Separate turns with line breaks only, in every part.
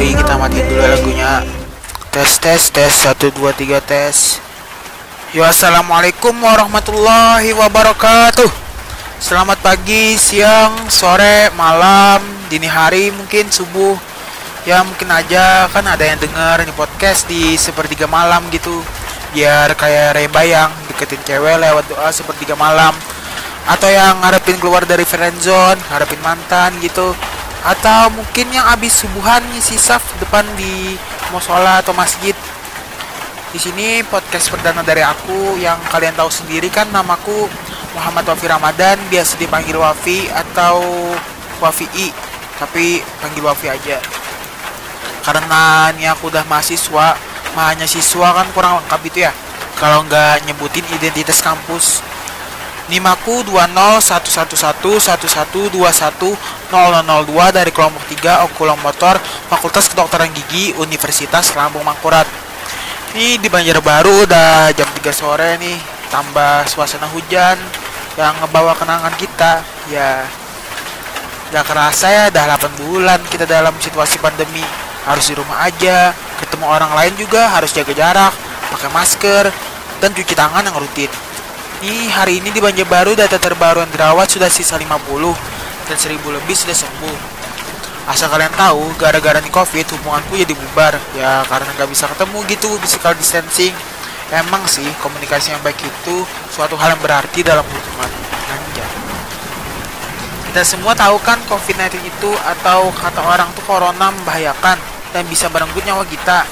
sorry kita matiin dulu lagunya. Tes tes tes. Satu dua tiga tes. Yo assalamualaikum warahmatullahi wabarakatuh. Selamat pagi siang sore malam dini hari mungkin subuh. Ya mungkin aja kan ada yang denger nih podcast di sepertiga malam gitu. Biar kayak Reba yang deketin cewek lewat doa sepertiga malam. Atau yang ngarepin keluar dari friendzone ngarepin mantan gitu atau mungkin yang habis subuhan ngisi saf depan di musola atau masjid. Di sini podcast perdana dari aku yang kalian tahu sendiri kan namaku Muhammad Wafi Ramadan biasa dipanggil Wafi atau Wafi I tapi panggil Wafi aja. Karena ini aku udah mahasiswa hanya siswa kan kurang lengkap itu ya. Kalau nggak nyebutin identitas kampus Nimaku 2011111210002 dari kelompok 3 Okulong Motor Fakultas Kedokteran Gigi Universitas Lampung Mangkurat. Ini di Banjarbaru udah jam 3 sore nih, tambah suasana hujan yang ngebawa kenangan kita. Ya, gak kerasa ya, udah 8 bulan kita dalam situasi pandemi. Harus di rumah aja, ketemu orang lain juga harus jaga jarak, pakai masker, dan cuci tangan yang rutin. Nih hari ini di Banjarbaru data terbaru yang dirawat sudah sisa 50 dan 1000 lebih sudah sembuh. Asal kalian tahu, gara-gara nih covid hubunganku jadi bubar ya karena nggak bisa ketemu gitu physical distancing. Emang sih komunikasi yang baik itu suatu hal yang berarti dalam hubungan. Anjay. Kita semua tahu kan COVID-19 itu atau kata orang tuh corona membahayakan dan bisa merenggut nyawa kita.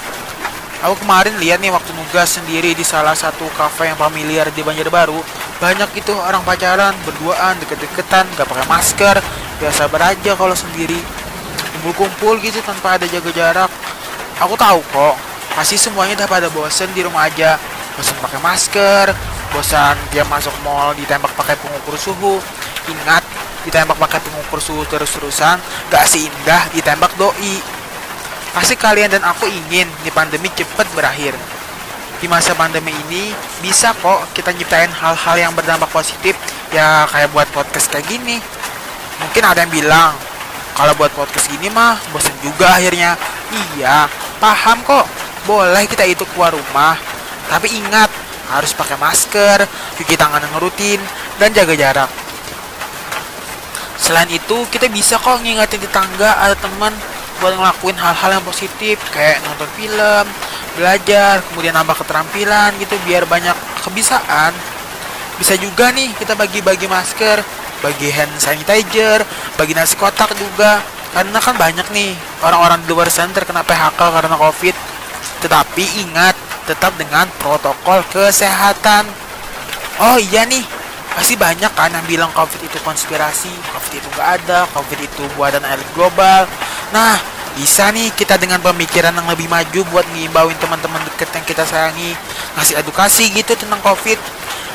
Aku kemarin lihat nih waktu nugas sendiri di salah satu kafe yang familiar di Banjarbaru. Banyak itu orang pacaran, berduaan, deket-deketan, gak pakai masker. Biasa beraja kalau sendiri. Kumpul-kumpul gitu tanpa ada jaga jarak. Aku tahu kok, pasti semuanya udah pada bosen di rumah aja. Bosan pakai masker, bosan dia masuk mall ditembak pakai pengukur suhu. Ingat, ditembak pakai pengukur suhu terus-terusan, gak seindah ditembak doi. Pasti kalian dan aku ingin di pandemi cepat berakhir. Di masa pandemi ini bisa kok kita nyiptain hal-hal yang berdampak positif ya kayak buat podcast kayak gini. Mungkin ada yang bilang kalau buat podcast gini mah bosan juga akhirnya. Iya, paham kok. Boleh kita itu keluar rumah. Tapi ingat, harus pakai masker, cuci tangan yang rutin, dan jaga jarak. Selain itu, kita bisa kok ngingetin tetangga atau teman buat ngelakuin hal-hal yang positif kayak nonton film, belajar, kemudian nambah keterampilan gitu biar banyak kebiasaan. Bisa juga nih kita bagi-bagi masker, bagi hand sanitizer, bagi nasi kotak juga. Karena kan banyak nih orang-orang di luar sana terkena PHK karena Covid. Tetapi ingat, tetap dengan protokol kesehatan. Oh iya nih, pasti banyak kan yang bilang covid itu konspirasi covid itu gak ada covid itu buatan elit global nah bisa nih kita dengan pemikiran yang lebih maju buat ngimbauin teman-teman deket yang kita sayangi. Ngasih edukasi gitu tentang covid.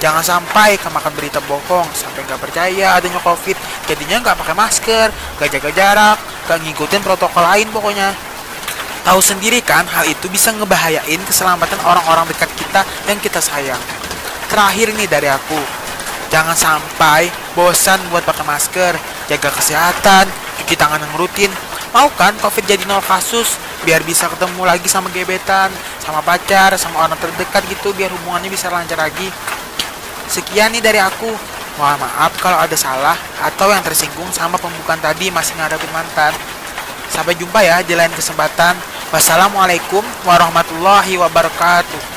Jangan sampai kemakan berita bohong sampai nggak percaya adanya covid. Jadinya nggak pakai masker gak jaga jarak gak ngikutin protokol lain pokoknya. Tahu sendiri kan hal itu bisa ngebahayain keselamatan orang-orang dekat kita yang kita sayang. Terakhir nih dari aku. Jangan sampai bosan buat pakai masker, jaga kesehatan, cuci tangan yang rutin. Mau kan COVID jadi nol kasus, biar bisa ketemu lagi sama gebetan, sama pacar, sama orang terdekat gitu, biar hubungannya bisa lancar lagi. Sekian nih dari aku. Mohon maaf kalau ada salah atau yang tersinggung sama pembukaan tadi masih ngadepin mantan. Sampai jumpa ya di lain kesempatan. Wassalamualaikum warahmatullahi wabarakatuh.